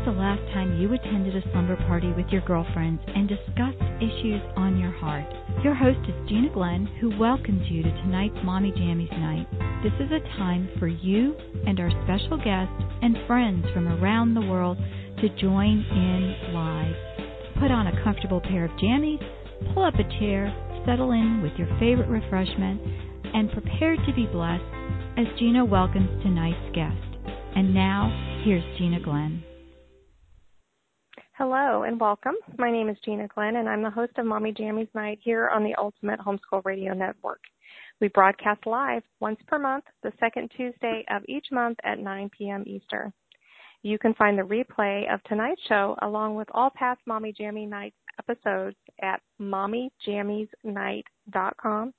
was the last time you attended a slumber party with your girlfriends and discussed issues on your heart? Your host is Gina Glenn, who welcomes you to tonight's Mommy Jammies Night. This is a time for you and our special guests and friends from around the world to join in live. Put on a comfortable pair of jammies, pull up a chair, settle in with your favorite refreshment, and prepare to be blessed as Gina welcomes tonight's guest. And now, here's Gina Glenn. Hello and welcome. My name is Gina Glenn, and I'm the host of Mommy Jammies Night here on the Ultimate Homeschool Radio Network. We broadcast live once per month, the second Tuesday of each month at 9 p.m. Eastern. You can find the replay of tonight's show along with all past Mommy Jammy Night episodes at mommyjammiesnight.com.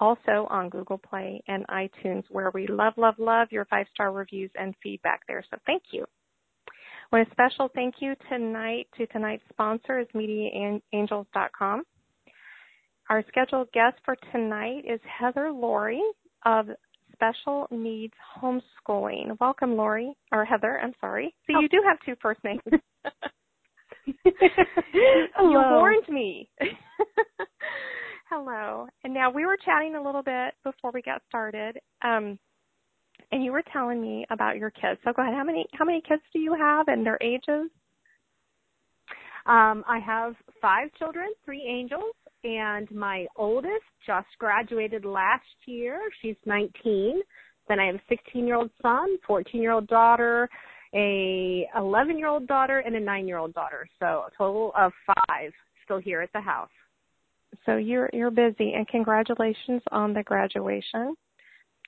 Also on Google Play and iTunes, where we love, love, love your five star reviews and feedback there. So thank you. Well, a special thank you tonight to tonight's sponsor is MediaAngels.com. Our scheduled guest for tonight is Heather Laurie of special needs homeschooling. Welcome, Laurie, or Heather, I'm sorry. So oh. you do have two first names. you warned me. Hello. And now we were chatting a little bit before we got started. Um, and you were telling me about your kids. So go ahead. How many how many kids do you have and their ages? Um, I have five children, three angels, and my oldest just graduated last year. She's 19. Then I have a 16 year old son, 14 year old daughter, a 11 year old daughter, and a 9 year old daughter. So a total of five still here at the house. So you're you're busy, and congratulations on the graduation.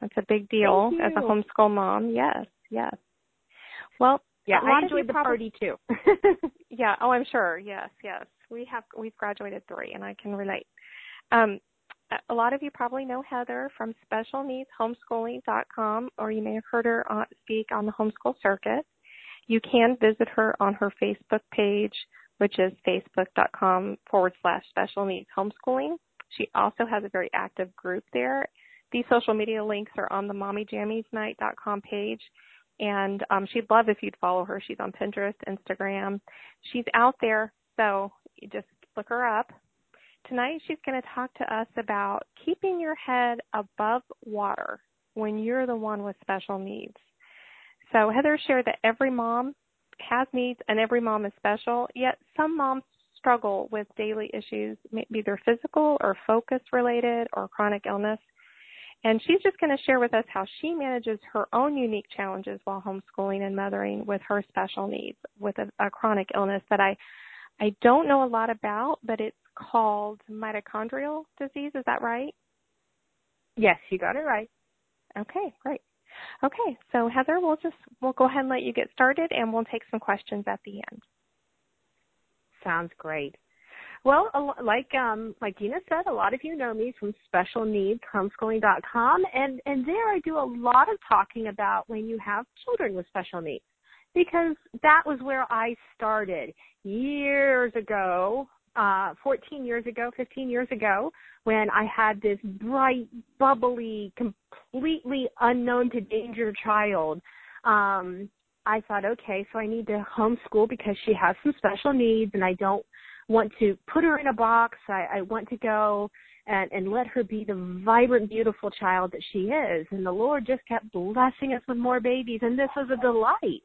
That's a big deal as a homeschool mom. Yes, yes. Well, yeah, I enjoyed the probably, party too. yeah. Oh, I'm sure. Yes, yes. We have we've graduated three, and I can relate. Um, a lot of you probably know Heather from SpecialNeedsHomeschooling.com, or you may have heard her on, speak on the homeschool circuit. You can visit her on her Facebook page, which is facebook.com forward slash special needs homeschooling. She also has a very active group there. These social media links are on the mommyjammiesnight.com page and um, she'd love if you'd follow her. She's on Pinterest, Instagram. She's out there, so just look her up. Tonight, she's going to talk to us about keeping your head above water when you're the one with special needs. So, Heather shared that every mom has needs and every mom is special, yet some moms struggle with daily issues, maybe they're physical or focus related or chronic illness. And she's just going to share with us how she manages her own unique challenges while homeschooling and mothering with her special needs with a, a chronic illness that I I don't know a lot about, but it's called mitochondrial disease. Is that right? Yes, you got it right. Okay, great. Okay, so Heather, we'll just we'll go ahead and let you get started, and we'll take some questions at the end. Sounds great. Well, like um, like Gina said, a lot of you know me from Special Needs Homeschooling.com, and and there I do a lot of talking about when you have children with special needs, because that was where I started years ago, uh, 14 years ago, 15 years ago, when I had this bright, bubbly, completely unknown to danger child. Um, I thought, okay, so I need to homeschool because she has some special needs, and I don't want to put her in a box. I, I want to go and, and let her be the vibrant, beautiful child that she is. And the Lord just kept blessing us with more babies, and this was a delight.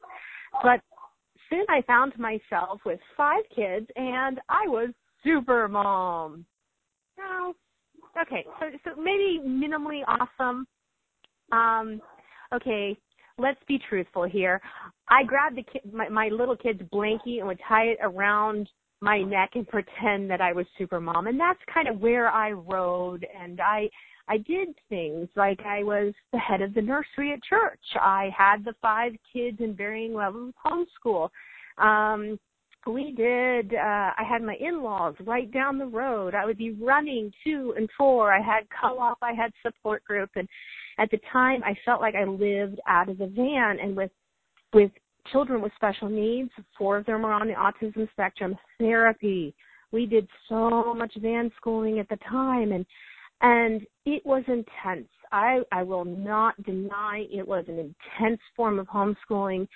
But soon I found myself with five kids, and I was super mom. No, okay, so so maybe minimally awesome. Um, okay, let's be truthful here. I grabbed the kid, my, my little kid's blankie and would tie it around my neck and pretend that I was super mom. And that's kind of where I rode and I I did things like I was the head of the nursery at church. I had the five kids in varying levels of homeschool. Um we did uh I had my in-laws right down the road. I would be running to and for. I had co-op, I had support group and at the time I felt like I lived out of the van and with with children with special needs. Four of them are on the autism spectrum. Therapy. We did so much van schooling at the time and and it was intense. I I will not deny it was an intense form of homeschooling,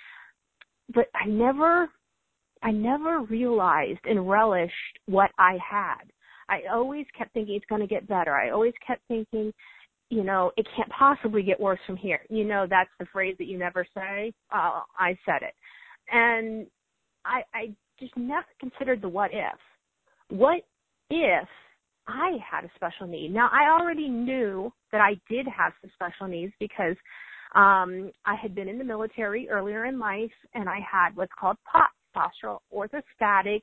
but I never I never realized and relished what I had. I always kept thinking it's going to get better. I always kept thinking, you know, it can't possibly get worse from here. You know, that's the phrase that you never say. Uh, I said it. And I, I just never considered the what if. What if I had a special need? Now, I already knew that I did have some special needs because um, I had been in the military earlier in life and I had what's called POTS, postural orthostatic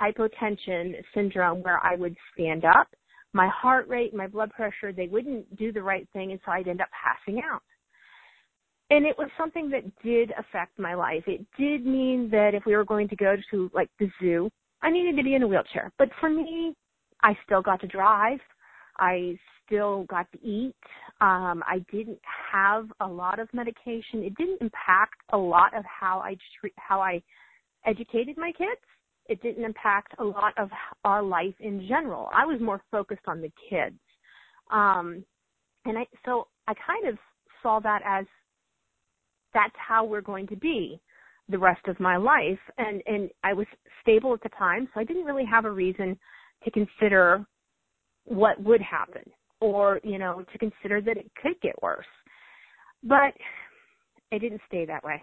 hypotension syndrome, where I would stand up my heart rate, my blood pressure, they wouldn't do the right thing, and so I'd end up passing out. And it was something that did affect my life. It did mean that if we were going to go to like the zoo, I needed to be in a wheelchair. But for me, I still got to drive. I still got to eat. Um, I didn't have a lot of medication. It didn't impact a lot of how I treat, how I educated my kids it didn't impact a lot of our life in general. I was more focused on the kids. Um, and I, so I kind of saw that as that's how we're going to be the rest of my life. And, and I was stable at the time, so I didn't really have a reason to consider what would happen or, you know, to consider that it could get worse. But it didn't stay that way.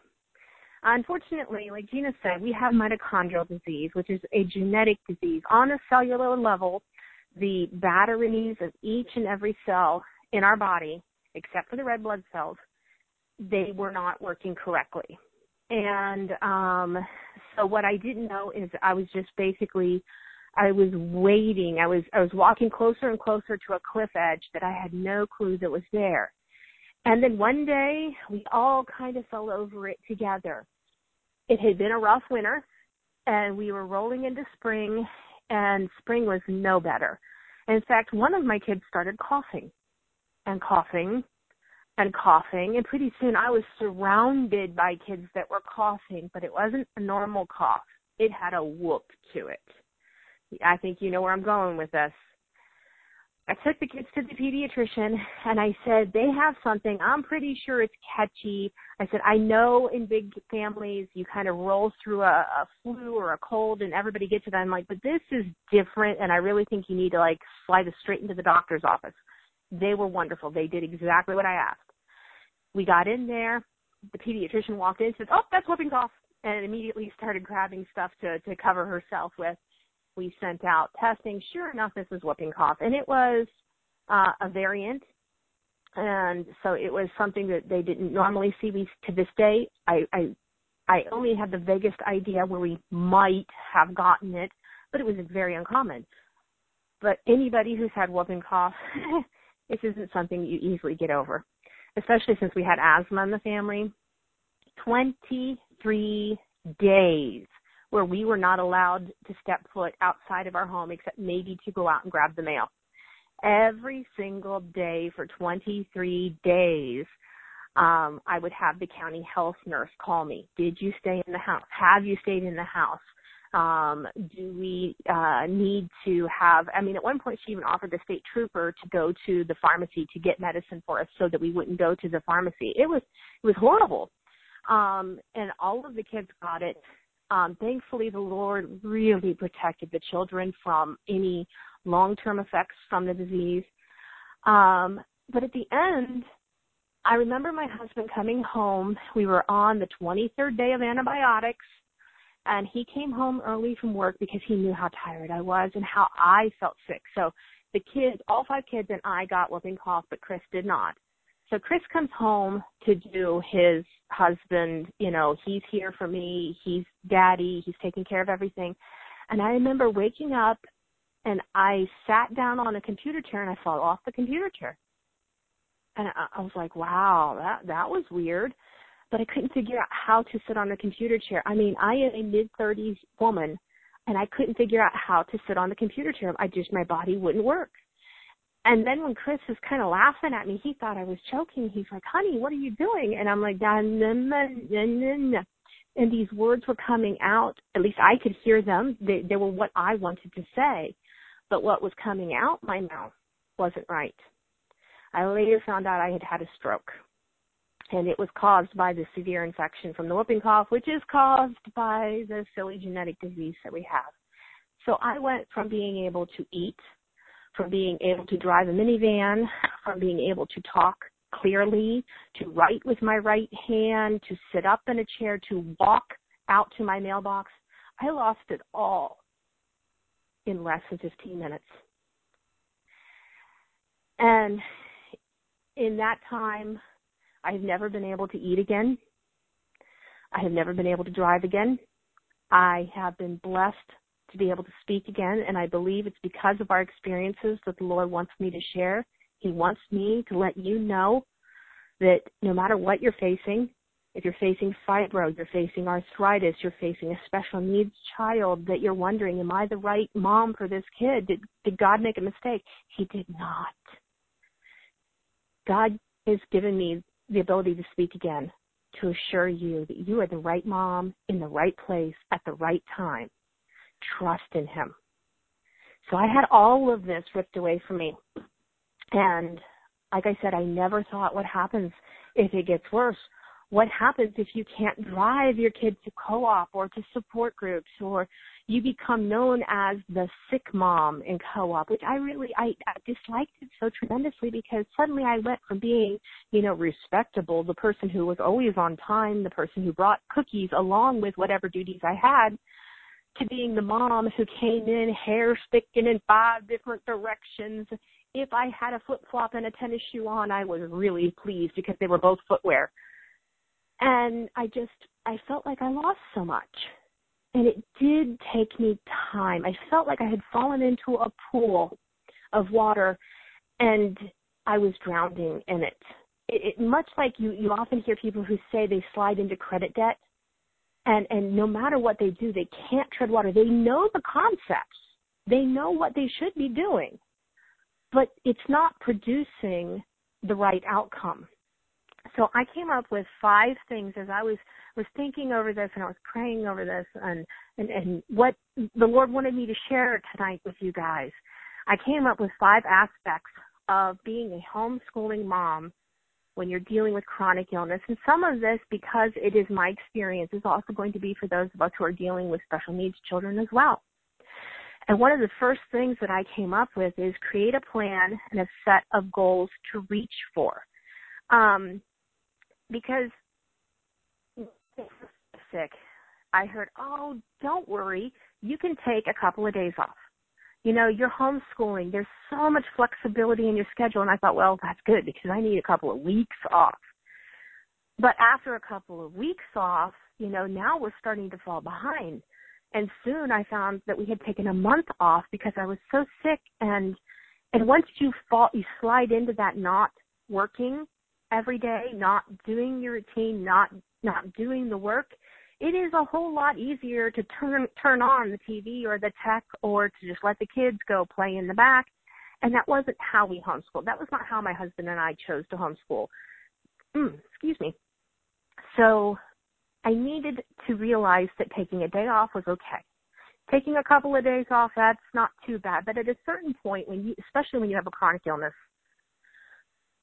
Unfortunately, like Gina said, we have mitochondrial disease, which is a genetic disease. On a cellular level, the batteries of each and every cell in our body, except for the red blood cells, they were not working correctly. And um, so what I didn't know is I was just basically I was waiting. I was I was walking closer and closer to a cliff edge that I had no clue that was there. And then one day we all kind of fell over it together. It had been a rough winter and we were rolling into spring and spring was no better. In fact, one of my kids started coughing and coughing and coughing and pretty soon I was surrounded by kids that were coughing, but it wasn't a normal cough. It had a whoop to it. I think you know where I'm going with this. I took the kids to the pediatrician and I said, they have something. I'm pretty sure it's catchy. I said, I know in big families you kind of roll through a, a flu or a cold and everybody gets it. I'm like, but this is different and I really think you need to like slide us straight into the doctor's office. They were wonderful. They did exactly what I asked. We got in there. The pediatrician walked in and said, oh, that's whooping cough and immediately started grabbing stuff to, to cover herself with we sent out testing. Sure enough, this was whooping cough, and it was uh, a variant, and so it was something that they didn't normally see. We to this day, I, I I only had the vaguest idea where we might have gotten it, but it was very uncommon. But anybody who's had whooping cough, this isn't something you easily get over, especially since we had asthma in the family. 23 days where we were not allowed to step foot outside of our home except maybe to go out and grab the mail. Every single day for 23 days, um, I would have the county health nurse call me. Did you stay in the house? Have you stayed in the house? Um, do we uh, need to have? I mean, at one point she even offered the state trooper to go to the pharmacy to get medicine for us so that we wouldn't go to the pharmacy. It was it was horrible. Um, and all of the kids got it um, thankfully, the Lord really protected the children from any long-term effects from the disease. Um, but at the end, I remember my husband coming home. We were on the 23rd day of antibiotics, and he came home early from work because he knew how tired I was and how I felt sick. So the kids, all five kids, and I got whooping cough, but Chris did not. So Chris comes home to do his husband, you know, he's here for me, he's daddy, he's taking care of everything. And I remember waking up and I sat down on a computer chair and I fell off the computer chair. And I, I was like, wow, that that was weird. But I couldn't figure out how to sit on a computer chair. I mean, I am a mid 30s woman and I couldn't figure out how to sit on the computer chair. I just my body wouldn't work. And then when Chris was kind of laughing at me, he thought I was choking. He's like, honey, what are you doing? And I'm like, nah. and these words were coming out. At least I could hear them. They, they were what I wanted to say. But what was coming out my mouth wasn't right. I later found out I had had a stroke. and it was caused by the severe infection from the whooping cough, which is caused by the silly genetic disease that we have. So I went from being able to eat, from being able to drive a minivan, from being able to talk clearly, to write with my right hand, to sit up in a chair, to walk out to my mailbox. I lost it all in less than 15 minutes. And in that time, I have never been able to eat again. I have never been able to drive again. I have been blessed to be able to speak again, and I believe it's because of our experiences that the Lord wants me to share. He wants me to let you know that no matter what you're facing, if you're facing fibro, you're facing arthritis, you're facing a special needs child that you're wondering, am I the right mom for this kid? Did, did God make a mistake? He did not. God has given me the ability to speak again to assure you that you are the right mom in the right place at the right time. Trust in Him. So I had all of this ripped away from me. And like I said, I never thought what happens if it gets worse what happens if you can't drive your kids to co-op or to support groups or you become known as the sick mom in co-op, which I really, I, I disliked it so tremendously because suddenly I went from being, you know, respectable, the person who was always on time, the person who brought cookies along with whatever duties I had, to being the mom who came in hair sticking in five different directions. If I had a flip flop and a tennis shoe on, I was really pleased because they were both footwear and I just, I felt like I lost so much. And it did take me time. I felt like I had fallen into a pool of water and I was drowning in it. It, it much like you, you often hear people who say they slide into credit debt and, and no matter what they do, they can't tread water. They know the concepts. They know what they should be doing, but it's not producing the right outcome so I came up with five things as I was was thinking over this and I was praying over this and and and what the Lord wanted me to share tonight with you guys. I came up with five aspects of being a homeschooling mom when you're dealing with chronic illness. And some of this, because it is my experience, is also going to be for those of us who are dealing with special needs children as well. And one of the first things that I came up with is create a plan and a set of goals to reach for. Um, because sick, I heard, oh, don't worry, you can take a couple of days off. You know, you're homeschooling. There's so much flexibility in your schedule. And I thought, well, that's good because I need a couple of weeks off. But after a couple of weeks off, you know, now we're starting to fall behind. And soon I found that we had taken a month off because I was so sick and and once you fall you slide into that not working every day, not doing your routine, not not doing the work, it is a whole lot easier to turn turn on the TV or the tech or to just let the kids go play in the back. And that wasn't how we homeschooled. That was not how my husband and I chose to homeschool. Mm, excuse me. So I needed to realize that taking a day off was okay. Taking a couple of days off, that's not too bad. But at a certain point, when you, especially when you have a chronic illness,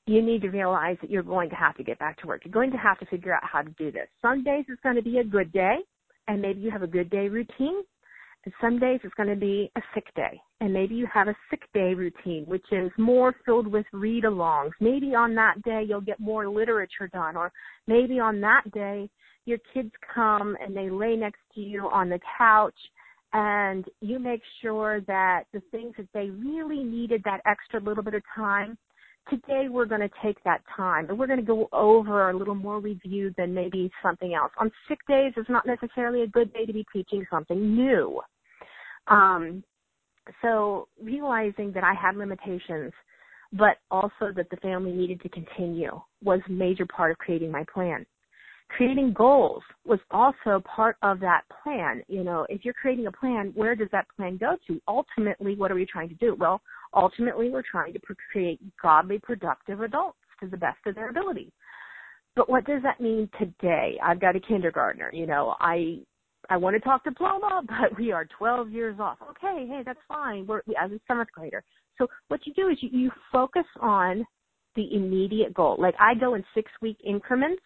you need to realize that you're going to have to get back to work. You're going to have to figure out how to do this. Some days it's going to be a good day, and maybe you have a good day routine. And some days it's going to be a sick day, and maybe you have a sick day routine, which is more filled with read alongs. Maybe on that day you'll get more literature done, or maybe on that day your kids come and they lay next to you on the couch and you make sure that the things that they really needed that extra little bit of time today we're going to take that time and we're going to go over a little more review than maybe something else. On sick days is not necessarily a good day to be teaching something new. Um, so realizing that I had limitations, but also that the family needed to continue was a major part of creating my plan. Creating goals was also part of that plan. You know, if you're creating a plan, where does that plan go to? Ultimately, what are we trying to do? Well, Ultimately, we're trying to create godly, productive adults to the best of their ability. But what does that mean today? I've got a kindergartner. You know, I I want to talk diploma, but we are 12 years off. Okay, hey, that's fine. We're as a seventh grader. So what you do is you, you focus on the immediate goal. Like I go in six week increments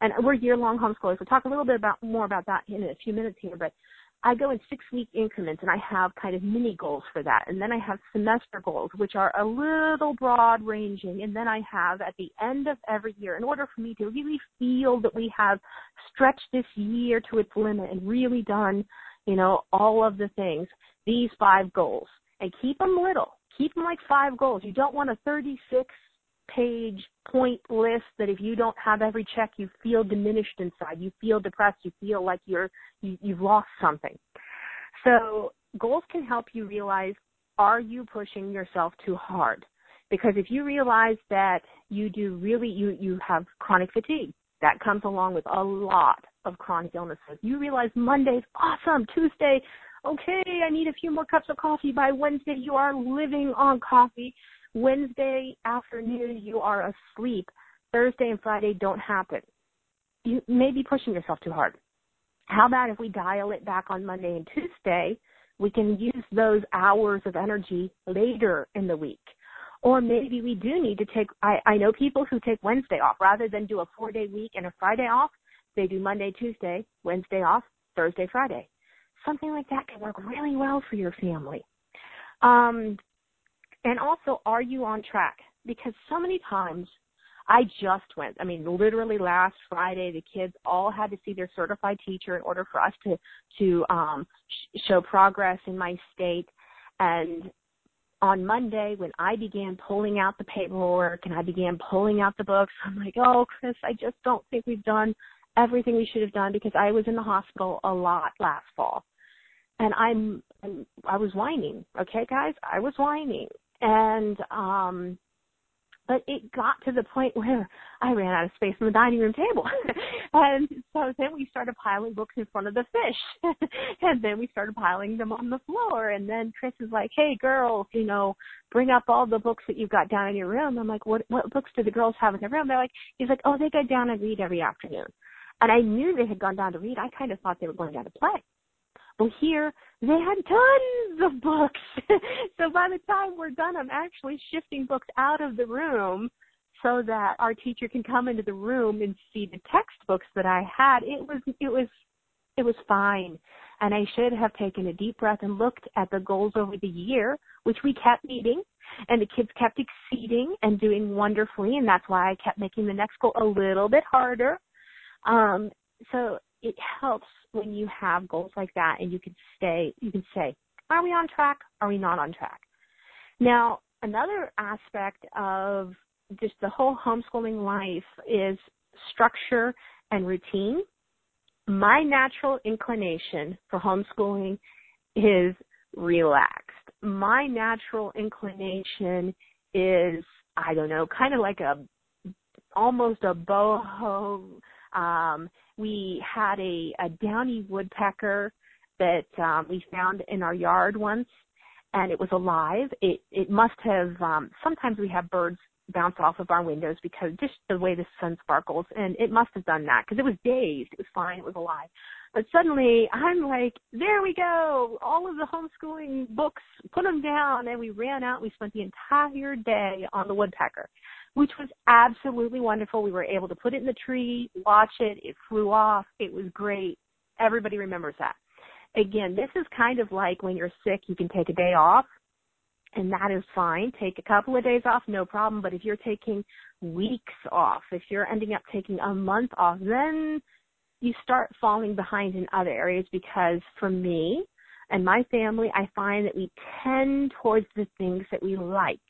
and we're year long homeschoolers. We'll talk a little bit about more about that in a few minutes here, but I go in six week increments and I have kind of mini goals for that. And then I have semester goals, which are a little broad ranging. And then I have at the end of every year, in order for me to really feel that we have stretched this year to its limit and really done, you know, all of the things, these five goals. And keep them little. Keep them like five goals. You don't want a 36 page point list that if you don't have every check you feel diminished inside. You feel depressed. You feel like you're you, you've lost something. So goals can help you realize are you pushing yourself too hard? Because if you realize that you do really you you have chronic fatigue that comes along with a lot of chronic illnesses. You realize monday's awesome tuesday okay i need a few more cups of coffee. By wednesday you are living on coffee Wednesday afternoon you are asleep. Thursday and Friday don't happen. You may be pushing yourself too hard. How about if we dial it back on Monday and Tuesday? We can use those hours of energy later in the week. Or maybe we do need to take, I, I know people who take Wednesday off rather than do a four day week and a Friday off. They do Monday, Tuesday, Wednesday off, Thursday, Friday. Something like that can work really well for your family. Um, and also, are you on track? Because so many times I just went. I mean, literally last Friday, the kids all had to see their certified teacher in order for us to to um, sh- show progress in my state. And on Monday, when I began pulling out the paperwork and I began pulling out the books, I'm like, oh, Chris, I just don't think we've done everything we should have done because I was in the hospital a lot last fall. And I'm, I was whining. Okay, guys, I was whining and um but it got to the point where I ran out of space on the dining room table. and so then we started piling books in front of the fish. and then we started piling them on the floor. And then Chris is like, Hey girls, you know, bring up all the books that you've got down in your room. I'm like, What what books do the girls have in their room? They're like he's like, Oh, they go down and read every afternoon. And I knew they had gone down to read. I kind of thought they were going down to play. Well, here they had tons of books. so by the time we're done, I'm actually shifting books out of the room so that our teacher can come into the room and see the textbooks that I had. It was it was it was fine. And I should have taken a deep breath and looked at the goals over the year, which we kept meeting and the kids kept exceeding and doing wonderfully and that's why I kept making the next goal a little bit harder. Um so it helps when you have goals like that and you can stay, you can say, are we on track? Are we not on track? Now, another aspect of just the whole homeschooling life is structure and routine. My natural inclination for homeschooling is relaxed. My natural inclination is, I don't know, kind of like a, almost a boho, um, we had a, a downy woodpecker that um, we found in our yard once, and it was alive. It it must have. Um, sometimes we have birds bounce off of our windows because just the way the sun sparkles, and it must have done that because it was dazed. It was fine. It was alive. But suddenly, I'm like, there we go. All of the homeschooling books, put them down, and we ran out. We spent the entire day on the woodpecker which was absolutely wonderful. We were able to put it in the tree, watch it, it flew off, it was great. Everybody remembers that. Again, this is kind of like when you're sick, you can take a day off, and that is fine. Take a couple of days off, no problem. But if you're taking weeks off, if you're ending up taking a month off, then you start falling behind in other areas because for me and my family, I find that we tend towards the things that we like.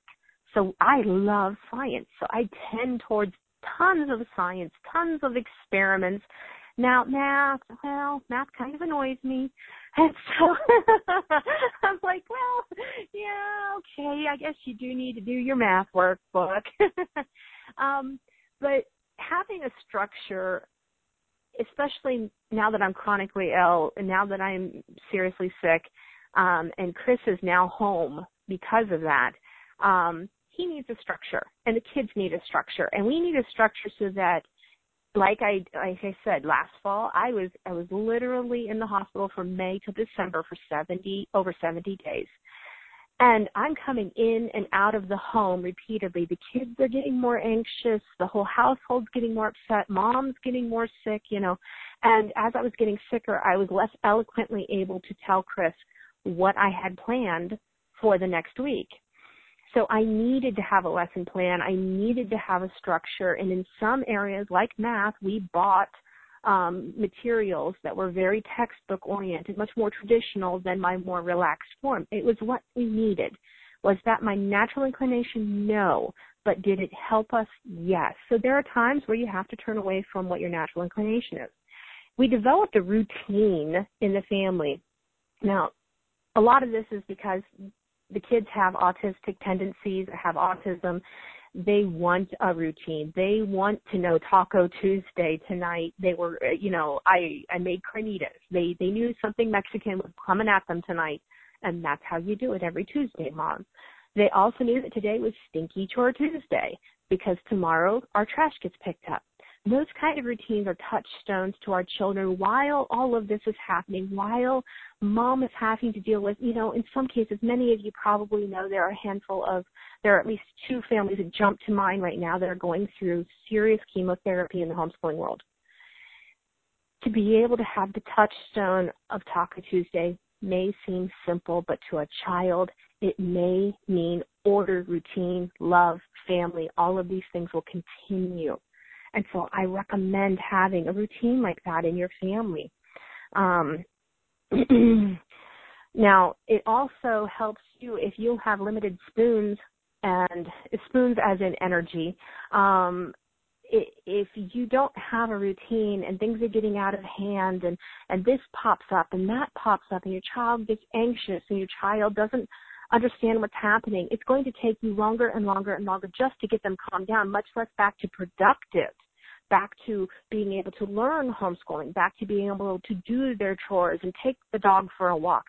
So I love science. So I tend towards tons of science, tons of experiments. Now math, well, math kind of annoys me. And so I'm like, well, yeah, okay, I guess you do need to do your math workbook. um, but having a structure, especially now that I'm chronically ill and now that I'm seriously sick, um, and Chris is now home because of that, um, he needs a structure and the kids need a structure and we need a structure so that like I like I said last fall I was I was literally in the hospital from May to December for 70 over 70 days. And I'm coming in and out of the home repeatedly. The kids are getting more anxious. The whole household's getting more upset. Mom's getting more sick, you know. And as I was getting sicker, I was less eloquently able to tell Chris what I had planned for the next week. So I needed to have a lesson plan. I needed to have a structure. And in some areas like math, we bought um, materials that were very textbook oriented, much more traditional than my more relaxed form. It was what we needed. Was that my natural inclination? No. But did it help us? Yes. So there are times where you have to turn away from what your natural inclination is. We developed a routine in the family. Now, a lot of this is because the kids have autistic tendencies, have autism. They want a routine. They want to know Taco Tuesday tonight. They were, uh, you know, I I made carnitas. They they knew something Mexican was coming at them tonight, and that's how you do it every Tuesday, mom. They also knew that today was Stinky Chore Tuesday because tomorrow our trash gets picked up those kind of routines are touchstones to our children while all of this is happening, while mom is having to deal with, you know, in some cases, many of you probably know there are a handful of, there are at least two families that jump to mind right now that are going through serious chemotherapy in the homeschooling world. To be able to have the touchstone of Taco Tuesday may seem simple, but to a child, it may mean order, routine, love, family. All of these things will continue and so I recommend having a routine like that in your family. Um, now, it also helps you if you have limited spoons and spoons as in energy. Um, if you don't have a routine and things are getting out of hand and and this pops up and that pops up and your child gets anxious and your child doesn't understand what's happening, it's going to take you longer and longer and longer just to get them calmed down, much less back to productive, back to being able to learn homeschooling, back to being able to do their chores and take the dog for a walk.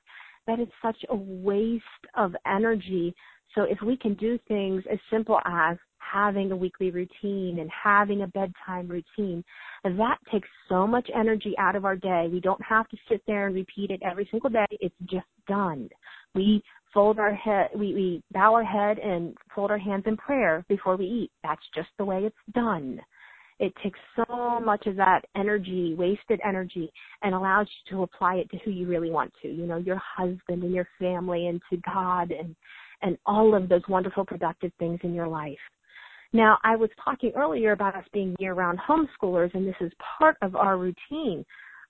That is such a waste of energy. So if we can do things as simple as having a weekly routine and having a bedtime routine, that takes so much energy out of our day. We don't have to sit there and repeat it every single day. It's just done. We fold our head, we, we bow our head and fold our hands in prayer before we eat. That's just the way it's done. It takes so much of that energy, wasted energy, and allows you to apply it to who you really want to, you know, your husband and your family and to God and, and all of those wonderful productive things in your life. Now, I was talking earlier about us being year-round homeschoolers, and this is part of our routine.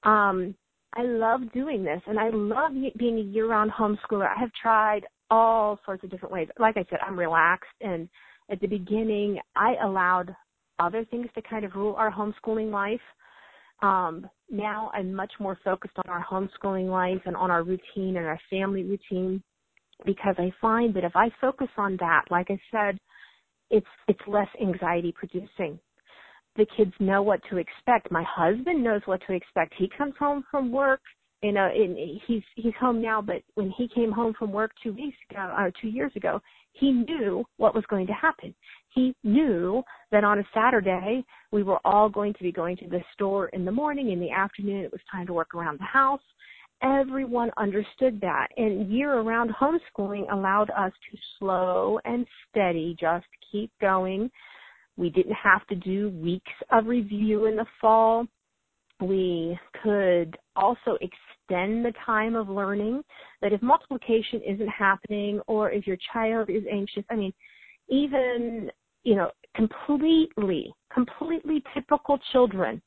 Um, I love doing this, and I love being a year-round homeschooler. I have tried all sorts of different ways. Like I said, I'm relaxed, and at the beginning, I allowed other things to kind of rule our homeschooling life. Um, now I'm much more focused on our homeschooling life and on our routine and our family routine because I find that if I focus on that, like I said, it's it's less anxiety producing. The kids know what to expect. My husband knows what to expect. He comes home from work you know, in, he's he's home now, but when he came home from work two weeks ago or two years ago, he knew what was going to happen. He knew that on a Saturday we were all going to be going to the store in the morning. In the afternoon, it was time to work around the house. Everyone understood that, and year-round homeschooling allowed us to slow and steady, just keep going. We didn't have to do weeks of review in the fall we could also extend the time of learning that if multiplication isn't happening or if your child is anxious i mean even you know completely completely typical children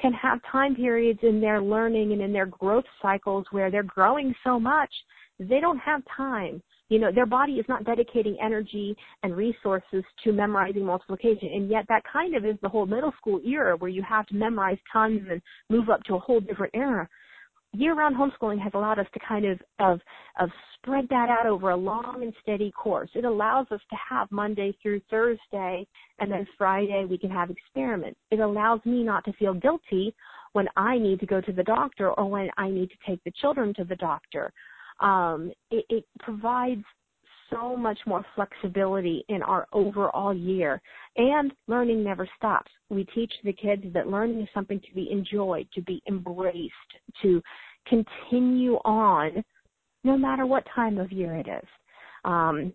can have time periods in their learning and in their growth cycles where they're growing so much they don't have time you know, their body is not dedicating energy and resources to memorizing multiplication. And yet that kind of is the whole middle school era where you have to memorize tons and move up to a whole different era. Year-round homeschooling has allowed us to kind of, of, of spread that out over a long and steady course. It allows us to have Monday through Thursday and then Friday we can have experiments. It allows me not to feel guilty when I need to go to the doctor or when I need to take the children to the doctor um, it, it provides so much more flexibility in our overall year. And learning never stops. We teach the kids that learning is something to be enjoyed, to be embraced, to continue on no matter what time of year it is. Um,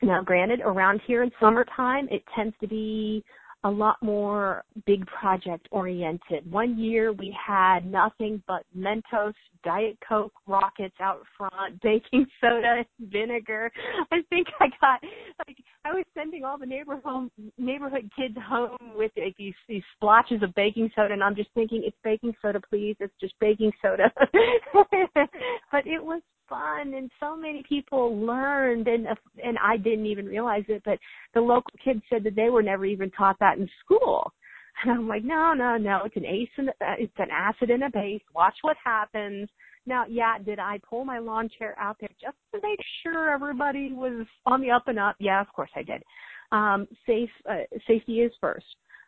now, granted, around here in summertime, it tends to be a lot more big project oriented. One year we had nothing but Mentos, Diet Coke, rockets out front, baking soda, vinegar. I think I got like I was sending all the neighborhood home, neighborhood kids home with like these these splotches of baking soda, and I'm just thinking, it's baking soda, please. It's just baking soda. but it was fun and so many people learned and and I didn't even realize it but the local kids said that they were never even taught that in school. And I'm like no no no it's an ace and it's an acid and a base. Watch what happens. Now yeah did I pull my lawn chair out there just to make sure everybody was on the up and up? Yeah of course I did. Um safe uh, safety is first.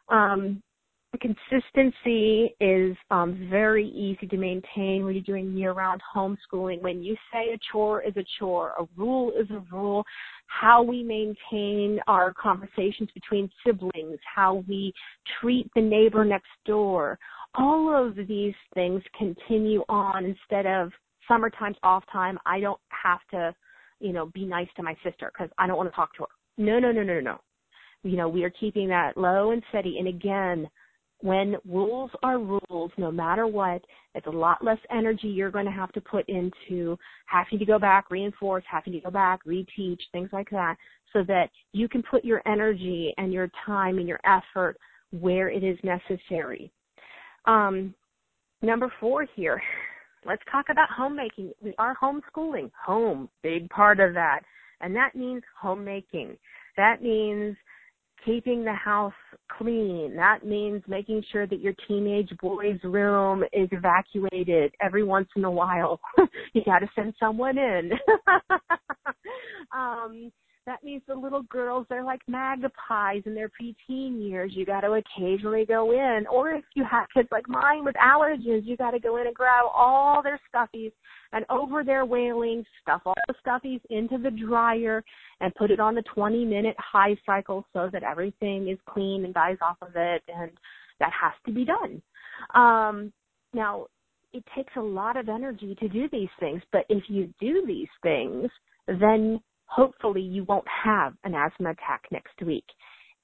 Um consistency is um, very easy to maintain when you're doing year-round homeschooling. When you say a chore is a chore, a rule is a rule, how we maintain our conversations between siblings, how we treat the neighbor next door, all of these things continue on instead of summertime's off time. I don't have to, you know, be nice to my sister because I don't want to talk to her. No, no, no, no, no. You know, we are keeping that low and steady. And again, when rules are rules, no matter what, it's a lot less energy you're going to have to put into having to go back, reinforce, having to go back, reteach, things like that, so that you can put your energy and your time and your effort where it is necessary. Um, number four here, let's talk about homemaking. We are homeschooling. Home, big part of that. And that means homemaking. That means keeping the house clean. That means making sure that your teenage boy's room is evacuated every once in a while. you got to send someone in. um, that means the little girls they're like magpies in their preteen years. You got to occasionally go in. Or if you have kids like mine with allergies, you got to go in and grab all their stuffies and over their wailing stuff all the stuffies into the dryer and put it on the 20 minute high cycle so that everything is clean and dies off of it and that has to be done. Um now it takes a lot of energy to do these things but if you do these things then hopefully you won't have an asthma attack next week.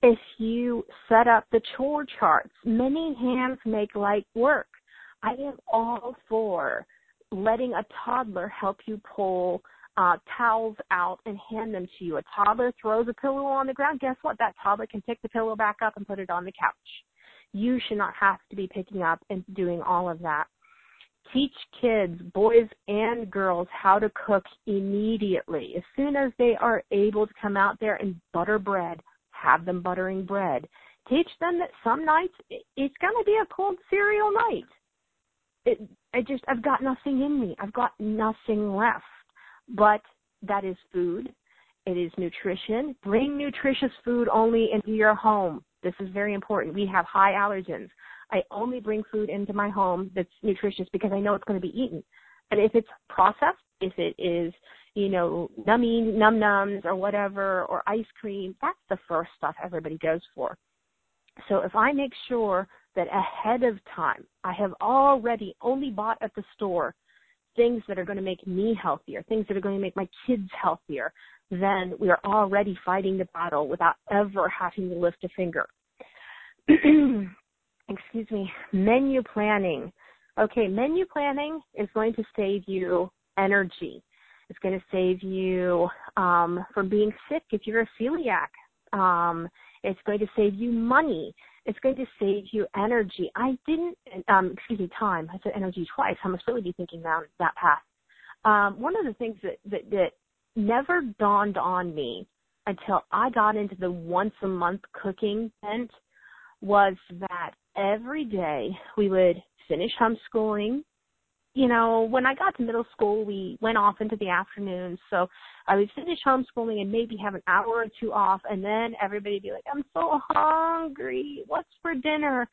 If you set up the chore charts, many hands make light work. I am all for letting a toddler help you pull uh, towels out and hand them to you. A toddler throws a pillow on the ground. Guess what? That toddler can pick the pillow back up and put it on the couch. You should not have to be picking up and doing all of that teach kids, boys and girls, how to cook immediately. As soon as they are able to come out there and butter bread, have them buttering bread. Teach them that some nights it's going to be a cold cereal night. It, I just, I've got nothing in me. I've got nothing left. But that is food. It is nutrition. Bring nutritious food only into your home. This is very important. We have high allergens. I only bring food into my home that's nutritious because I know it's going to be eaten. And if it's processed, if it is, you know, nummy, num nums or whatever, or ice cream, that's the first stuff everybody goes for. So if I make sure that ahead of time I have already only bought at the store things that are going to make me healthier, things that are going to make my kids healthier, then we are already fighting the battle without ever having to lift a finger. excuse me, menu planning. Okay, menu planning is going to save you energy. It's going to save you um, from being sick if you're a celiac. Um, it's going to save you money. It's going to save you energy. I didn't, um, excuse me, time. I said energy twice. How much really be thinking down that path. Um, one of the things that, that, that never dawned on me until I got into the once a month cooking bent was that every day we would finish homeschooling. You know, when I got to middle school, we went off into the afternoons. So I would finish homeschooling and maybe have an hour or two off, and then everybody would be like, I'm so hungry. What's for dinner?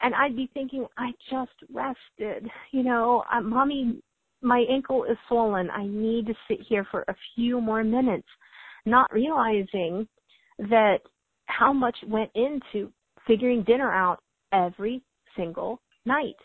And I'd be thinking, I just rested. You know, uh, mommy, my ankle is swollen. I need to sit here for a few more minutes, not realizing that how much went into figuring dinner out every single night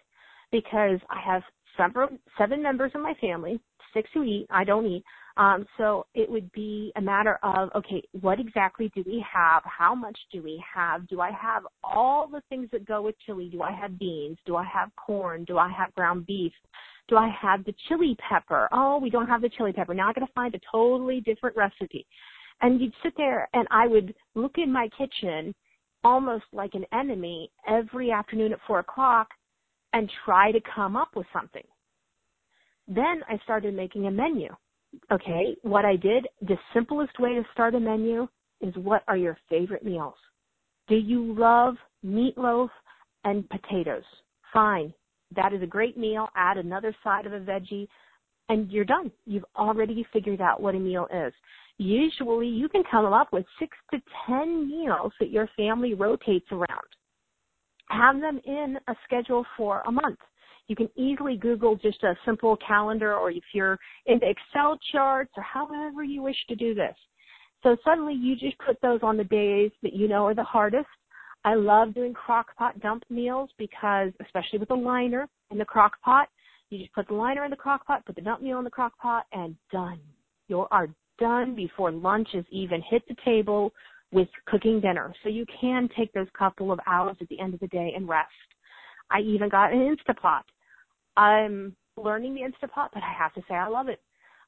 because I have several, seven members in my family, six who eat, I don't eat. Um, so it would be a matter of, okay, what exactly do we have? How much do we have? Do I have all the things that go with chili? Do I have beans? Do I have corn? Do I have ground beef? Do I have the chili pepper? Oh, we don't have the chili pepper. Now I got to find a totally different recipe. And you'd sit there and I would look in my kitchen almost like an enemy every afternoon at four o'clock and try to come up with something. Then I started making a menu okay, what I did, the simplest way to start a menu is what are your favorite meals? Do you love meatloaf and potatoes? Fine. That is a great meal. Add another side of a veggie and you're done. You've already figured out what a meal is. Usually you can come up with six to ten meals that your family rotates around. Have them in a schedule for a month. You can easily Google just a simple calendar or if you're into Excel charts or however you wish to do this. So suddenly you just put those on the days that you know are the hardest. I love doing crock pot dump meals because, especially with a liner in the crock pot, you just put the liner in the crock pot, put the dump meal in the crock pot, and done. You are done before lunch has even hit the table with cooking dinner. So you can take those couple of hours at the end of the day and rest. I even got an Instapot I'm learning the Instapot, but I have to say I love it.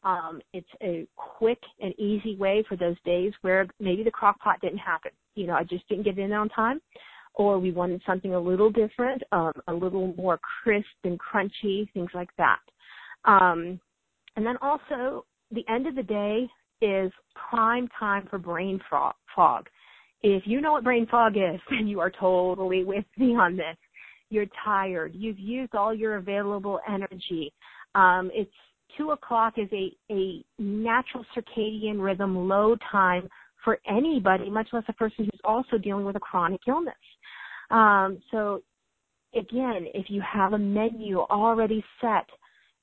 Um, it's a quick and easy way for those days where maybe the crock pot didn't happen. You know, I just didn't get in on time or we wanted something a little different, um, a little more crisp and crunchy, things like that. Um, and then also the end of the day is prime time for brain fog. If you know what brain fog is, then you are totally with me on this you're tired, you've used all your available energy. Um, it's two o'clock is a, a natural circadian rhythm low time for anybody, much less a person who's also dealing with a chronic illness. Um, so again, if you have a menu already set,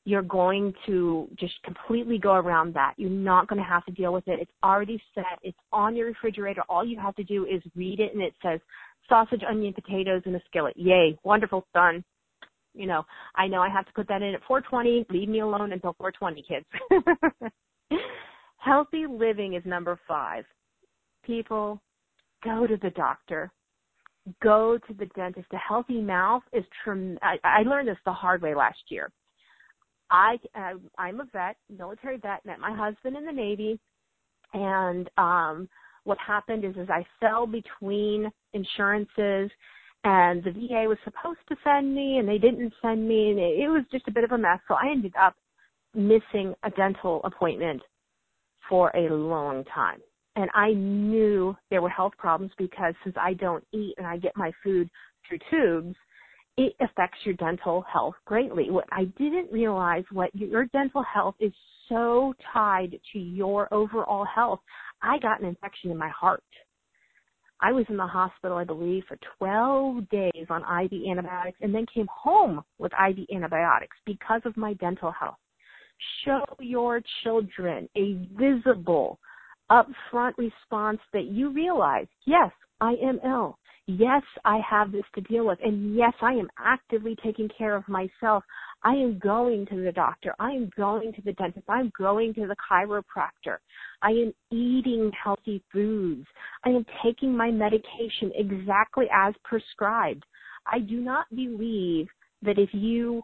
you're going to just completely go around that. You're not going to have to deal with it. It's already set. It's on your refrigerator. All you have to do is read it and it says sausage, onion, potatoes in a skillet. Yay. Wonderful. Done. You know, I know I have to put that in at 420. Leave me alone until 420, kids. Healthy living is number five. People, go to the doctor. Go to the dentist. A healthy mouth is trem- I, I learned this the hard way last year. I, uh, I'm a vet, military vet, met my husband in the Navy, and um what happened is, is I fell between insurances and the VA was supposed to send me and they didn't send me and it, it was just a bit of a mess. So I ended up missing a dental appointment for a long time. And I knew there were health problems because since I don't eat and I get my food through tubes, it affects your dental health greatly. What I didn't realize what your dental health is so tied to your overall health. I got an infection in my heart. I was in the hospital, I believe, for 12 days on IV antibiotics and then came home with IV antibiotics because of my dental health. Show your children a visible, upfront response that you realize, yes, I am ill. Yes, I have this to deal with. And yes, I am actively taking care of myself. I am going to the doctor. I am going to the dentist. I'm going to the chiropractor. I am eating healthy foods. I am taking my medication exactly as prescribed. I do not believe that if you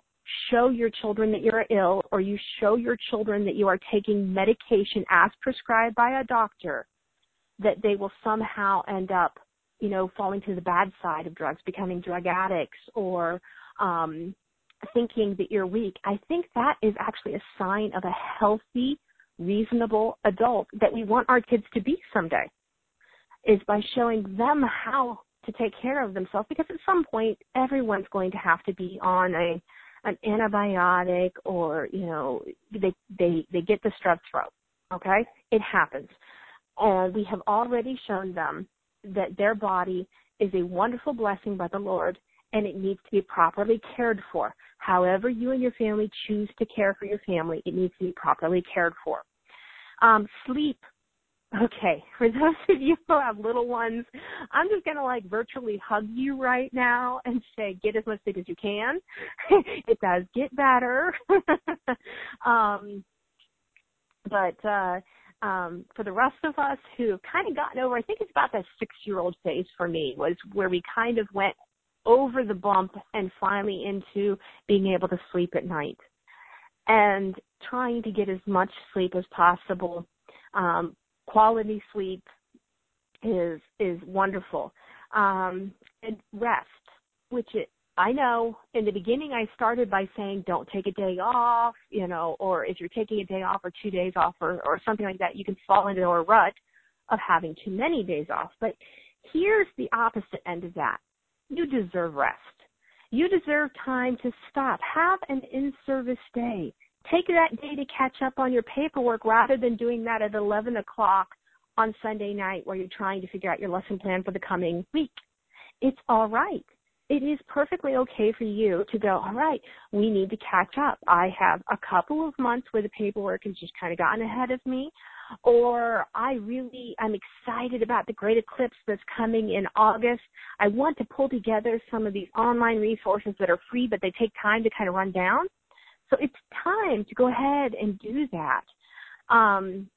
show your children that you're ill or you show your children that you are taking medication as prescribed by a doctor, that they will somehow end up, you know, falling to the bad side of drugs, becoming drug addicts or um, thinking that you're weak, I think that is actually a sign of a healthy, reasonable adult that we want our kids to be someday. Is by showing them how to take care of themselves because at some point everyone's going to have to be on a an antibiotic or you know they they they get the strep throat okay it happens and we have already shown them that their body is a wonderful blessing by the lord and it needs to be properly cared for. However you and your family choose to care for your family, it needs to be properly cared for. Um, sleep. Okay, for those of you who have little ones, I'm just gonna like virtually hug you right now and say, get as much sleep as you can. it does get better. um, but uh um for the rest of us who have kind of gotten over I think it's about that 6-year-old phase for me was where we kind of went over the bump and finally into being able to sleep at night and trying to get as much sleep as possible. Um, quality sleep is is wonderful. Um, and rest, which it, I know in the beginning I started by saying don't take a day off, you know, or if you're taking a day off or two days off or, or something like that, you can fall into a rut of having too many days off. But here's the opposite end of that. You deserve rest. You deserve time to stop. Have an in-service day. Take that day to catch up on your paperwork rather than doing that at 11 o'clock on Sunday night where you're trying to figure out your lesson plan for the coming week. It's all right. It is perfectly okay for you to go, all right, we need to catch up. I have a couple of months where the paperwork has just kind of gotten ahead of me or I really am excited about the great eclipse that's coming in August. I want to pull together some of these online resources that are free, but they take time to kind of run down. So it's time to go ahead and do that. Um,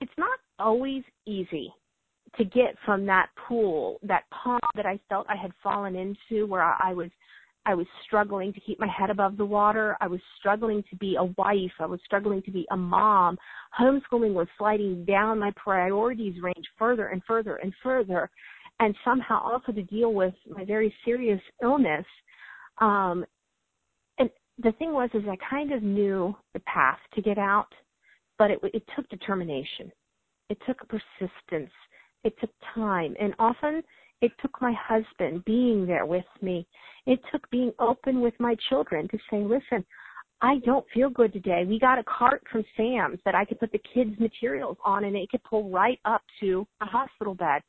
it's not always easy to get from that pool, that pond that I felt I had fallen into where I was I was struggling to keep my head above the water. I was struggling to be a wife. I was struggling to be a mom. Homeschooling was sliding down my priorities range further and further and further. And somehow also to deal with my very serious illness. Um, and the thing was, is I kind of knew the path to get out, but it, it took determination. It took persistence. It took time. And often it took my husband being there with me. It took being open with my children to say, listen, I don't feel good today. We got a cart from Sam's that I could put the kids' materials on and it could pull right up to a hospital bed.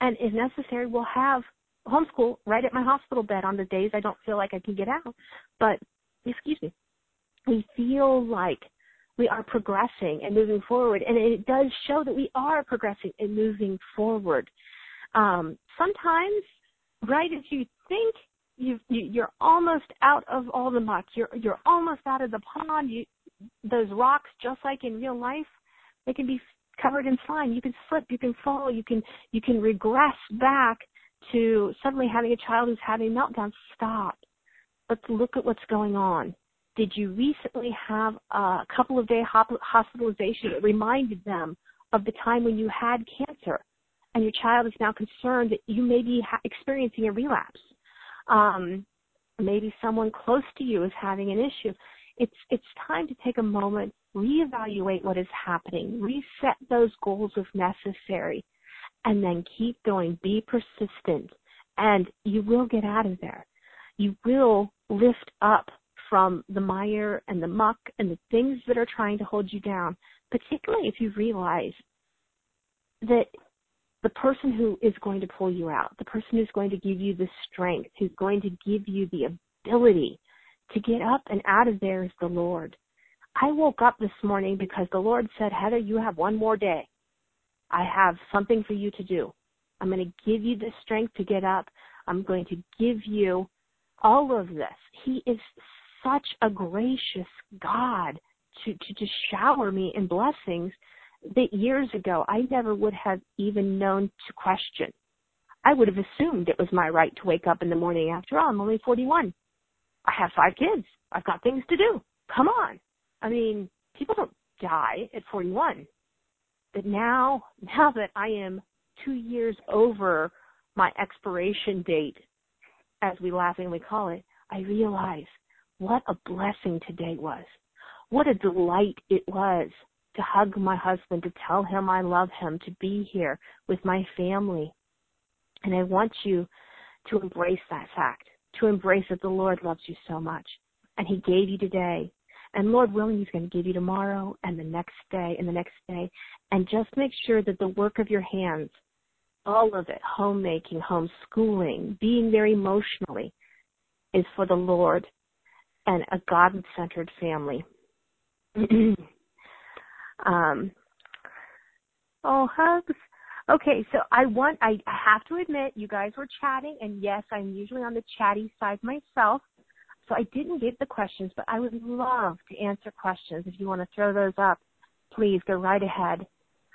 And if necessary, we'll have homeschool right at my hospital bed on the days I don't feel like I can get out. But, excuse me, we feel like we are progressing and moving forward. And it does show that we are progressing and moving forward. Um, sometimes, right as you think you, you you're almost out of all the muck, you're you're almost out of the pond. You those rocks, just like in real life, they can be covered in slime. You can slip, you can fall, you can you can regress back to suddenly having a child who's having meltdowns. Stop. Let's look at what's going on. Did you recently have a couple of day hospitalization that reminded them of the time when you had cancer? and your child is now concerned that you may be experiencing a relapse. Um, maybe someone close to you is having an issue. It's it's time to take a moment, reevaluate what is happening, reset those goals if necessary, and then keep going. Be persistent, and you will get out of there. You will lift up from the mire and the muck and the things that are trying to hold you down, particularly if you realize that the person who is going to pull you out, the person who's going to give you the strength, who's going to give you the ability to get up and out of there is the Lord. I woke up this morning because the Lord said, Heather, you have one more day. I have something for you to do. I'm going to give you the strength to get up. I'm going to give you all of this. He is such a gracious God to, to, shower me in blessings that years ago I never would have even known to question. I would have assumed it was my right to wake up in the morning. After all, I'm only 41. I have five kids. I've got things to do. Come on. I mean, people don't die at 41. But now, now that I am two years over my expiration date, as we laughingly call it, I realize what a blessing today was. What a delight it was to hug my husband, to tell him I love him, to be here with my family. And I want you to embrace that fact, to embrace that the Lord loves you so much. And He gave you today. And Lord willing, He's going to give you tomorrow and the next day and the next day. And just make sure that the work of your hands, all of it, homemaking, homeschooling, being there emotionally, is for the Lord and a God centered family. Um, oh, hugs. Okay, so I want, I have to admit, you guys were chatting, and yes, I'm usually on the chatty side myself. So I didn't get the questions, but I would love to answer questions if you want to throw those up. please go right ahead.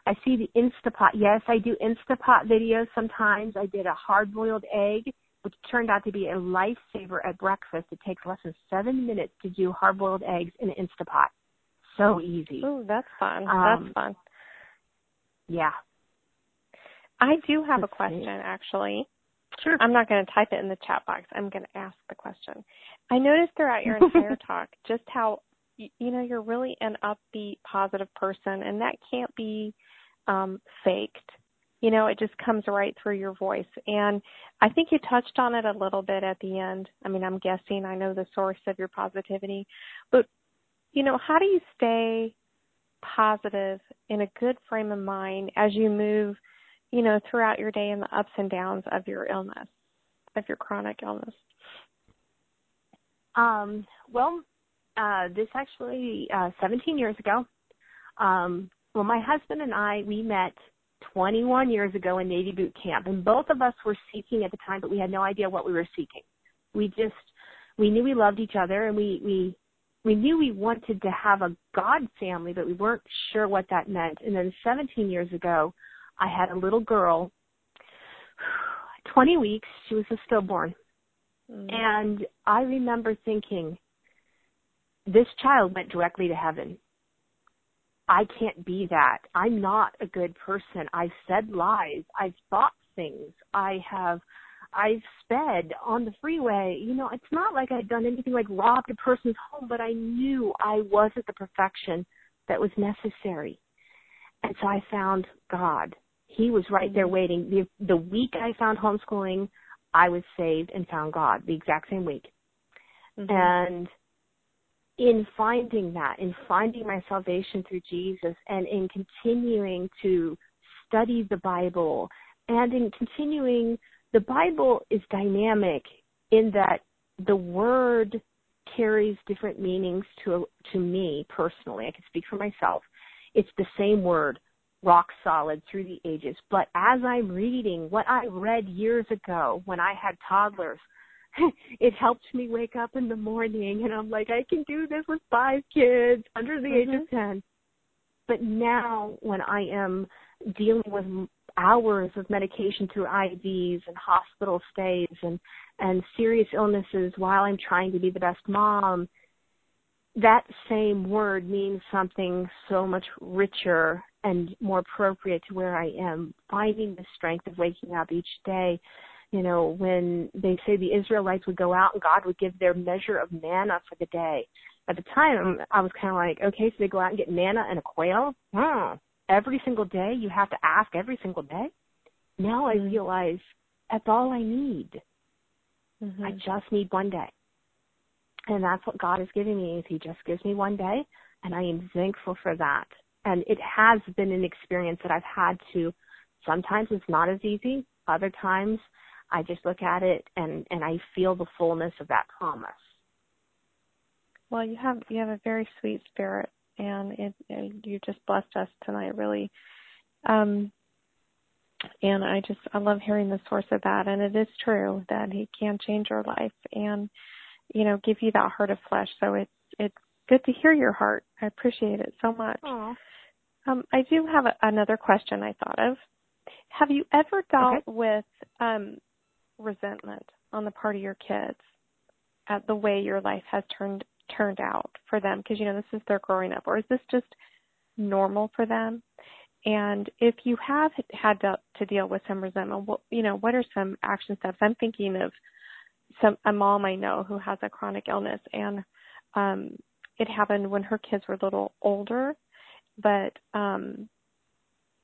I see the Instapot. Yes, I do Instapot videos sometimes. I did a hard boiled egg, which turned out to be a lifesaver at breakfast. It takes less than seven minutes to do hard boiled eggs in an Instapot. So easy. Oh, that's fun. Um, that's fun. Yeah. I do have Let's a question see. actually. Sure. I'm not going to type it in the chat box. I'm going to ask the question. I noticed throughout your entire talk just how you know you're really an upbeat, positive person, and that can't be um, faked. You know, it just comes right through your voice. And I think you touched on it a little bit at the end. I mean, I'm guessing I know the source of your positivity, but you know, how do you stay positive in a good frame of mind as you move, you know, throughout your day and the ups and downs of your illness, of your chronic illness? Um, well, uh, this actually, uh, 17 years ago, um, well, my husband and I, we met 21 years ago in Navy boot camp, and both of us were seeking at the time, but we had no idea what we were seeking. We just, we knew we loved each other, and we, we, we knew we wanted to have a God family, but we weren't sure what that meant. And then 17 years ago, I had a little girl, 20 weeks, she was a stillborn, Mm. and I remember thinking, this child went directly to heaven. I can't be that. I'm not a good person. I've said lies. I've thought things. I have, I've sped on the freeway. You know, it's not like I'd done anything like robbed a person's home, but I knew I wasn't the perfection that was necessary. And so I found God. He was right there waiting. The, the week I found homeschooling, I was saved and found God the exact same week. Mhm. And in finding that, in finding my salvation through Jesus, and in continuing to study the Bible, and in continuing, the Bible is dynamic in that the word carries different meanings to to me personally. I can speak for myself. It's the same word, rock solid through the ages. But as I'm reading what I read years ago when I had toddlers, it helped me wake up in the morning and I'm like, I can do this with five kids under the age of mm-hmm. 10. But now when I am dealing with hours of medication through IVs and hospital stays and, and serious illnesses while I'm trying to be the best mom, that same word means something so much richer and more appropriate to where I am, finding the strength of waking up each day you know, when they say the Israelites would go out and God would give their measure of manna for the day. At the time, I was kind of like, okay, so they go out and get manna and a quail? Hmm. Every single day? You have to ask every single day? Now I realize that's all I need. Mhm. I just need one day. And that's what God is giving me is he just gives me one day and I am thankful for that. And it has been an experience that I've had to sometimes it's not as easy. Other times I just look at it and and I feel the fullness of that promise. Well, you have you have a very sweet spirit, and it, it you just blessed us tonight, really. Um, and I just I love hearing the source of that, and it is true that He can change your life and you know give you that heart of flesh. So it's it's good to hear your heart. I appreciate it so much. Aww. Um, I do have a, another question I thought of. Have you ever dealt Okay. with um, resentment on the part of your kids at the way your life has turned turned out for them? Because you know this is their growing up, or is this just normal for them? And if you have had to, to deal with some resentment, what, you know, what are some action steps? I'm thinking of some a mom I know who has a chronic illness, and um, it happened when her kids were a little older, but um,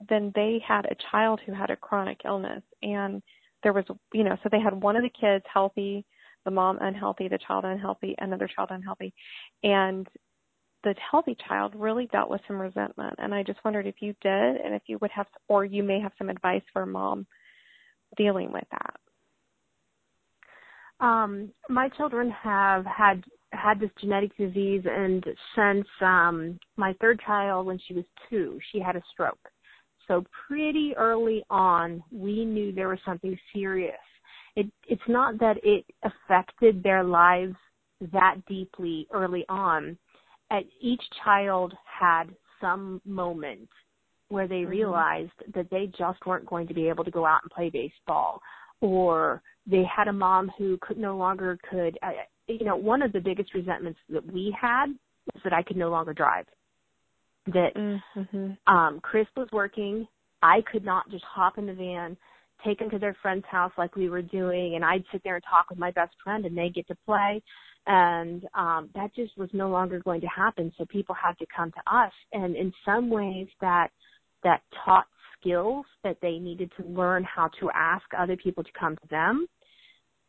then they had a child who had a chronic illness, and there was, you know, so they had one of the kids healthy, the mom unhealthy, the child unhealthy, another child unhealthy, and the healthy child really dealt with some resentment. And I just wondered if you did, and if you would have, or you may have some advice for mom dealing with that. Um, my children have had had this genetic disease, and since um, my third child, when she was two, she had a stroke. So pretty early on, we knew there was something serious. It, it's not that it affected their lives that deeply early on. At each child had some moment where they mm-hmm. realized that they just weren't going to be able to go out and play baseball or they had a mom who could no longer could uh, you know one of the biggest resentments that we had was that I could no longer drive that mm-hmm. um Chris was working. I could not just hop in the van take them to their friend's house like we were doing and I'd sit there and talk with my best friend and they get to play. And um that just was no longer going to happen. So people had to come to us. And in some ways that that taught skills that they needed to learn how to ask other people to come to them.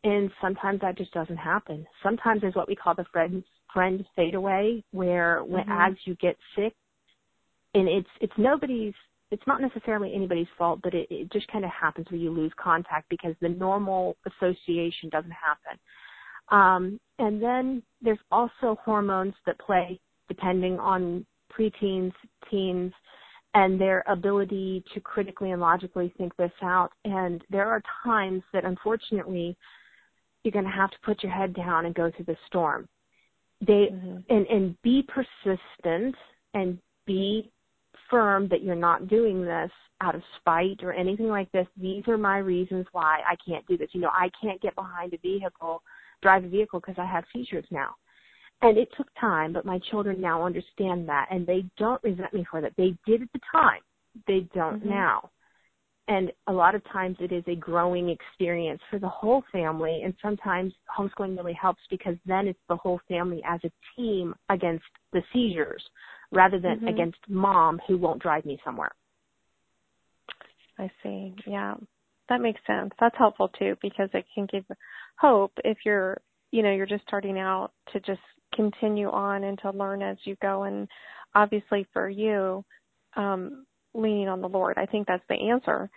And sometimes that just doesn't happen. Sometimes there's what we call the friend friend fade away where mm-hmm. as you get sick and it's it's nobody's it's not necessarily anybody's fault but it, it just kind of happens when you lose contact because the normal association doesn't happen um, and then there's also hormones that play depending on preteens, teens, and their ability to critically and logically think this out. And there are times that unfortunately you're going to have to put your head down and go through the storm. They mm-hmm. and and be persistent and be firm that you're not doing this out of spite or anything like this. These are my reasons why I can't do this. You know, I can't get behind a vehicle drive a vehicle because I have seizures now. And it took time, but my children now understand that and they don't resent me for that. They did at the time. They don't mm-hmm. now. And a lot of times it is a growing experience for the whole family and sometimes homeschooling really helps because then it's the whole family as a team against the seizures rather than mm-hmm. against mom who won't drive me somewhere. I see. Yeah. That makes sense. That's helpful too because it can give hope if you're, you know, you're just starting out to just continue on and to learn as you go. And obviously for you, um, leaning on the Lord, I think that's the answer.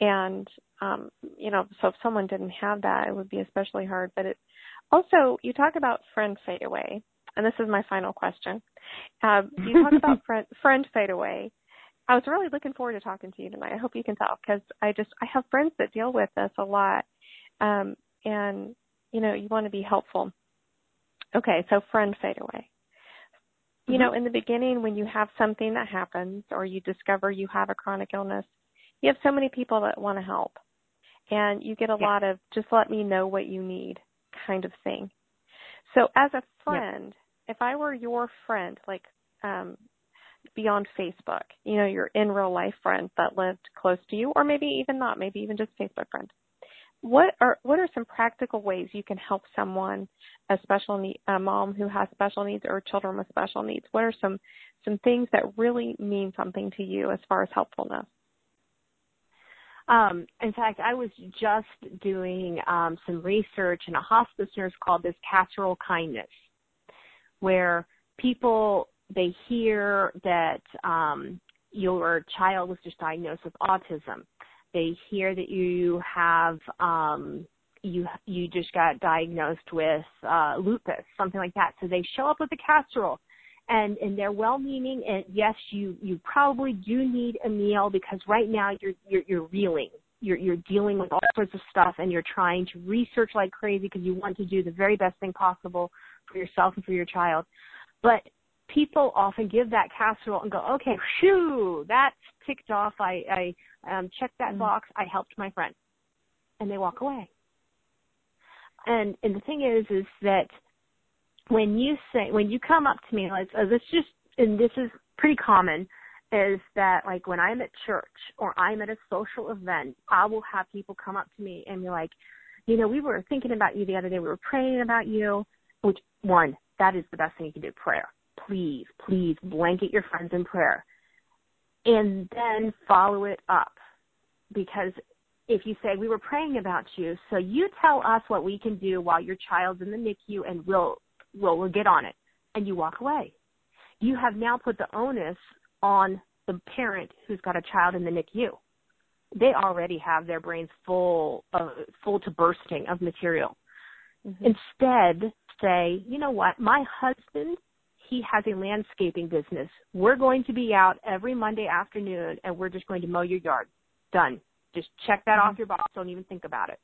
And, um, you know, so if someone didn't have that, it would be especially hard. But it also, you talk about friend fade away. And this is my final question. Uh, you talk about friend, friend fade away. I was really looking forward to talking to you tonight. I hope you can tell because I just I have friends that deal with this a lot, um, and you know you want to be helpful. Okay, so friend fade away. You mm-hmm. know, in the beginning, when you have something that happens or you discover you have a chronic illness, you have so many people that want to help, and you get a yeah. lot of just let me know what you need kind of thing. So, as a friend, yeah. If I were your friend, like um, beyond Facebook, you know, your in real life friend that lived close to you, or maybe even not, maybe even just Facebook friend, What are what are some practical ways you can help someone, a special need, a mom who has special needs or children with special needs? What are some some things that really mean something to you as far as helpfulness? Um, in fact, I was just doing um, some research, and a hospice nurse called this casserole kindness, where people they hear that um, your child was just diagnosed with autism. They hear that you have um, you you just got diagnosed with uh, lupus, something like that. So they show up with a casserole, and and they're well-meaning. And yes, you you probably do need a meal because right now you're you're, you're reeling. You're you're dealing with all sorts of stuff, and you're trying to research like crazy because you want to do the very best thing possible for yourself and for your child. But people often give that casserole and go, okay, shoo, that's ticked off. I, I um, checked that mm box. I helped my friend. And they walk away. And, and the thing is, is that when you say, when you come up to me, let's, uh, this just, and this is pretty common, is that like when I'm at church or I'm at a social event, I will have people come up to me and be like, you know, we were thinking about you the other day. We were praying about you. Which one, that is the best thing you can do, prayer please, please blanket your friends in prayer. And then follow it up. Because if you say, we were praying about you, so you tell us what we can do while your child's in the NICU and we'll, we'll, we'll get on it. And you walk away. You have now put the onus on the parent who's got a child in the NICU. They already have their brains full, of, full to bursting of material. Mm-hmm. Instead, say, you know what, my husband he has a landscaping business. We're going to be out every Monday afternoon and we're just going to mow your yard. Done. Just check that mm-hmm. off your box. Don't even think about it.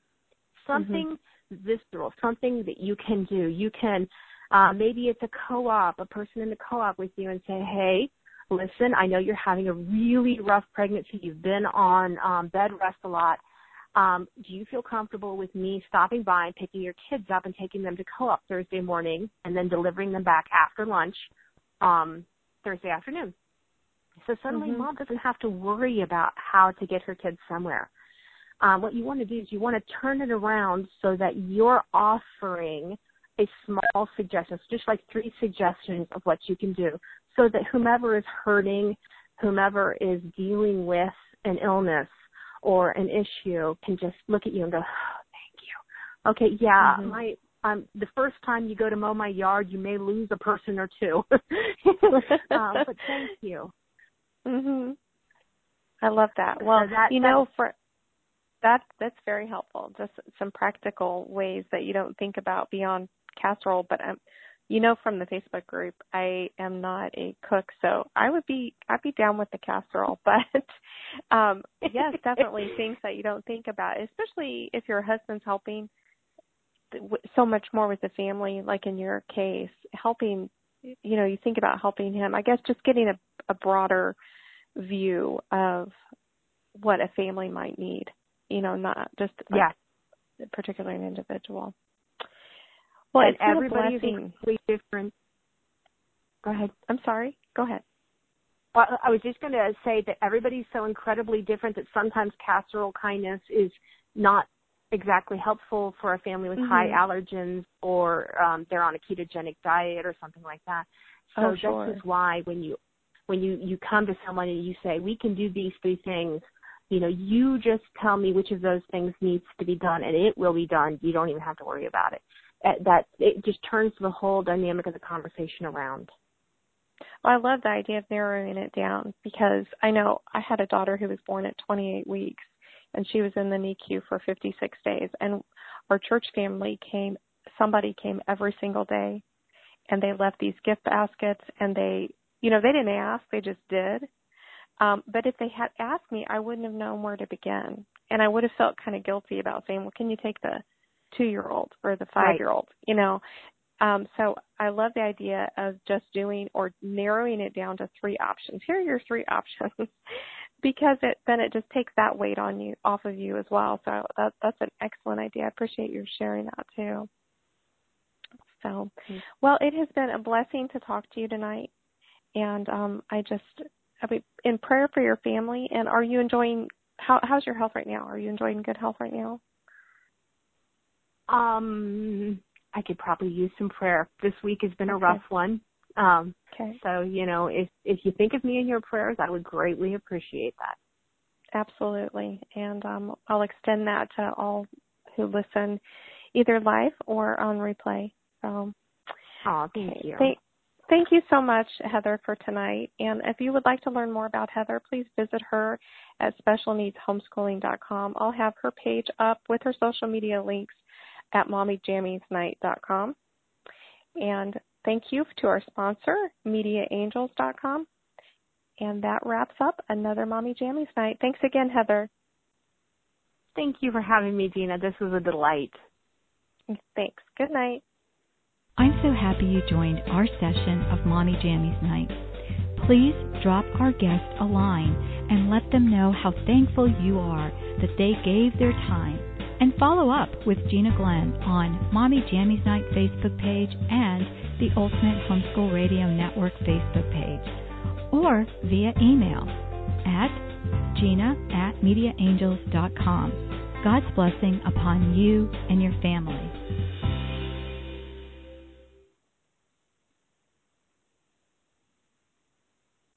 Something mm-hmm. visceral, something that you can do. You can, uh, maybe it's a co-op, a person in the co-op with you and say, hey, listen, I know you're having a really rough pregnancy. You've been on um, bed rest a lot. Um, do you feel comfortable with me stopping by and picking your kids up and taking them to co-op Thursday morning and then delivering them back after lunch um, Thursday afternoon? So suddenly mm-hmm. mom doesn't have to worry about how to get her kids somewhere. Um, what you want to do is you want to turn it around so that you're offering a small suggestion, just like three suggestions of what you can do so that whomever is hurting, whomever is dealing with an illness or an issue can just look at you and go, oh, thank you. Okay, yeah, mm-hmm. my um the first time you go to mow my yard you may lose a person or two. um, but thank you. Mhm. I love that. Well, so that, you know for that that's very helpful. Just some practical ways that you don't think about beyond casserole, but um you know from the Facebook group, I am not a cook, so I would be I'd be down with the casserole. But um yes, definitely things that you don't think about, especially if your husband's helping so much more with the family. Like in your case, helping, you know, you think about helping him. I guess just getting a, a broader view of what a family might need. You know, not just like yeah, particularly an individual. Well, and everybody's completely different. Go ahead. I'm sorry. Go ahead. Well, I was just going to say that everybody's so incredibly different that sometimes casserole kindness is not exactly helpful for a family with mm-hmm. high allergens or um, they're on a ketogenic diet or something like that. So oh, sure. this is why when you when you you come to someone and you say we can do these three things, you know, you just tell me which of those things needs to be done and it will be done. You don't even have to worry about it that it just turns the whole dynamic of the conversation around. Well, I love the idea of narrowing it down because I know I had a daughter who was born at 28 weeks and she was in the NICU for 56 days. And our church family came somebody came every single day and they left these gift baskets and they you know they didn't ask they just did. Um but if they had asked me I wouldn't have known where to begin. And I would have felt kind of guilty about saying well can you take the two year old or the five year old, you know. Um, so I love the idea of just doing or narrowing it down to three options. Here are your three options because it then it just takes that weight on you off of you as well. So that that's an excellent idea. I appreciate you sharing that too. So, well, it has been a blessing to talk to you tonight, and um, I just I'll be in prayer for your family. And are you enjoying? How, how's your health right now? Are you enjoying good health right now? Um, I could probably use some prayer. This week has been a rough one. Um, okay. So you know, if if you think of me in your prayers, I would greatly appreciate that. Absolutely, and um, I'll extend that to all who listen, either live or on replay. So, oh, thank you. Thank you so much, Heather, for tonight. And if you would like to learn more about Heather, please visit her at specialneedshomeschooling.com. I'll have her page up with her social media links at mommyjammiesnight.com. And thank you to our sponsor, MediaAngels.com. And that wraps up another Mommy Jammies night. Thanks again, Heather. Thank you for having me, Gina. This was a delight. Thanks. Good night. I'm so happy you joined our session of Mommy Jammies Night. Please drop our guests a line and let them know how thankful you are that they gave their time and follow up with Gina Glenn on Mommy Jammies Night Facebook page and the Ultimate Homeschool Radio Network Facebook page, or via email at gina at mediaangels.com. God's blessing upon you and your family.